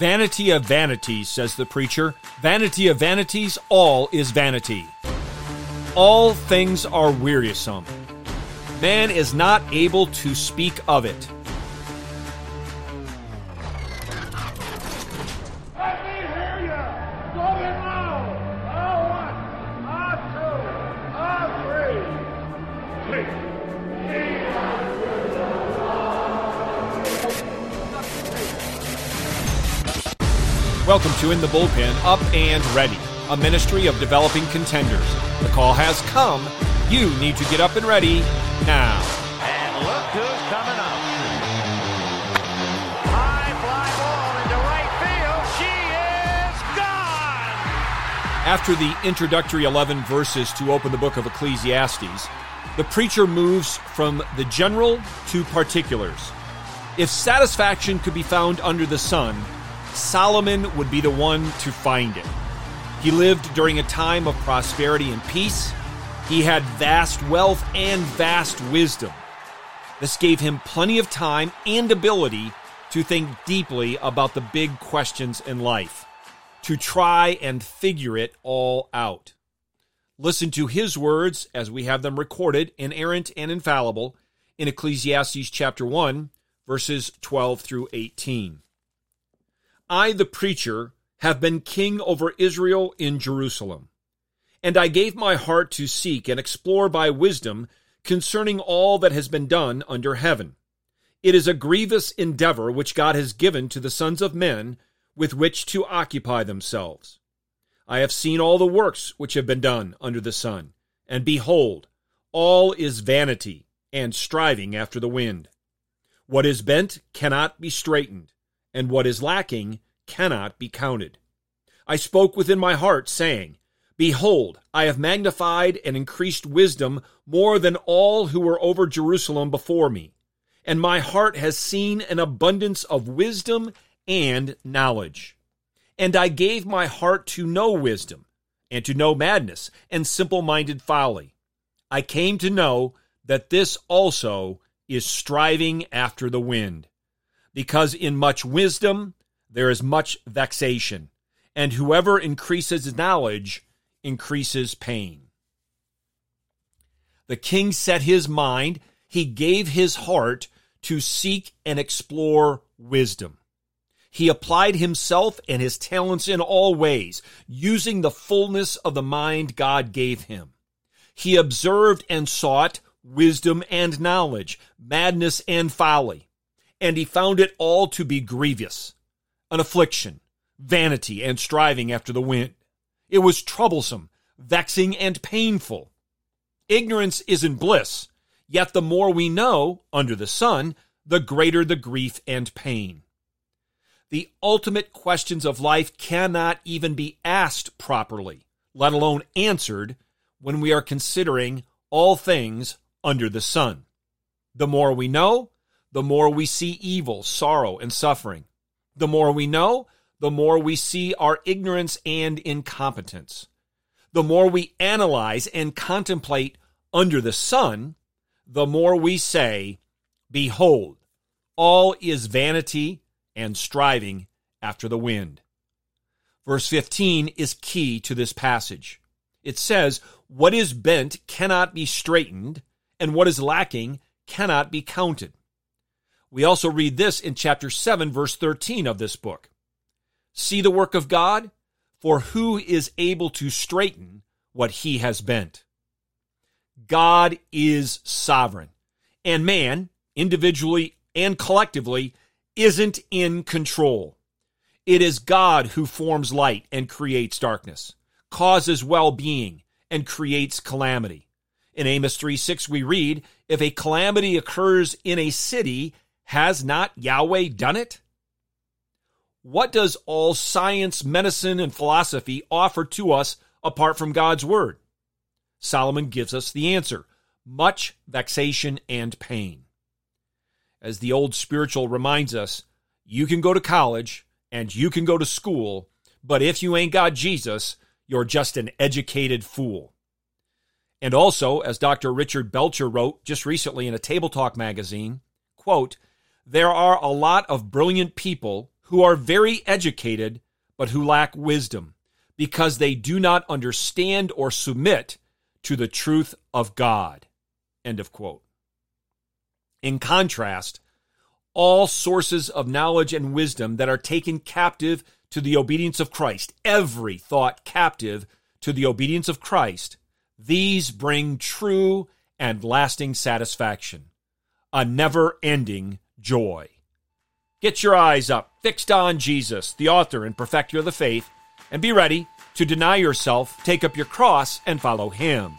Vanity of vanities, says the preacher. Vanity of vanities, all is vanity. All things are wearisome. Man is not able to speak of it. Welcome to In the Bullpen, Up and Ready, a ministry of developing contenders. The call has come. You need to get up and ready now. And look who's coming up. High fly ball into right field. She is gone. After the introductory 11 verses to open the book of Ecclesiastes, the preacher moves from the general to particulars. If satisfaction could be found under the sun, Solomon would be the one to find it. He lived during a time of prosperity and peace. He had vast wealth and vast wisdom. This gave him plenty of time and ability to think deeply about the big questions in life, to try and figure it all out. Listen to his words as we have them recorded, inerrant and infallible, in Ecclesiastes chapter 1, verses 12 through 18. I, the preacher, have been king over Israel in Jerusalem. And I gave my heart to seek and explore by wisdom concerning all that has been done under heaven. It is a grievous endeavor which God has given to the sons of men with which to occupy themselves. I have seen all the works which have been done under the sun, and behold, all is vanity and striving after the wind. What is bent cannot be straightened, and what is lacking cannot be counted. I spoke within my heart, saying, Behold, I have magnified and increased wisdom more than all who were over Jerusalem before me, and my heart has seen an abundance of wisdom and knowledge. And I gave my heart to know wisdom, and to know madness, and simple minded folly. I came to know that this also is striving after the wind. Because in much wisdom there is much vexation, and whoever increases knowledge increases pain. The king set his mind, he gave his heart to seek and explore wisdom. He applied himself and his talents in all ways, using the fullness of the mind God gave him. He observed and sought wisdom and knowledge, madness and folly, and he found it all to be grievous, an affliction, vanity, and striving after the wind. It was troublesome, vexing, and painful. Ignorance isn't bliss, yet the more we know under the sun, the greater the grief and pain. The ultimate questions of life cannot even be asked properly, let alone answered, when we are considering all things under the sun. The more we know, the more we see evil, sorrow, and suffering. The more we know, the more we see our ignorance and incompetence. The more we analyze and contemplate under the sun, the more we say, Behold, all is vanity and striving after the wind. Verse 15 is key to this passage. It says, What is bent cannot be straightened, and what is lacking cannot be counted. We also read this in chapter 7, verse 13 of this book. See the work of God, for who is able to straighten what he has bent? God is sovereign, and man, individually and collectively, isn't in control. It is God who forms light and creates darkness, causes well being, and creates calamity. In Amos 3 6, we read, If a calamity occurs in a city, has not Yahweh done it? What does all science, medicine, and philosophy offer to us apart from God's word? Solomon gives us the answer much vexation and pain. As the old spiritual reminds us, you can go to college and you can go to school, but if you ain't got Jesus, you're just an educated fool. And also, as Dr. Richard Belcher wrote just recently in a Table Talk magazine, quote, there are a lot of brilliant people who are very educated, but who lack wisdom, because they do not understand or submit to the truth of God. End of quote. In contrast, all sources of knowledge and wisdom that are taken captive to the obedience of Christ, every thought captive to the obedience of Christ, these bring true and lasting satisfaction, a never ending joy. Get your eyes up, fixed on Jesus, the author and perfecter of the faith, and be ready to deny yourself, take up your cross, and follow him.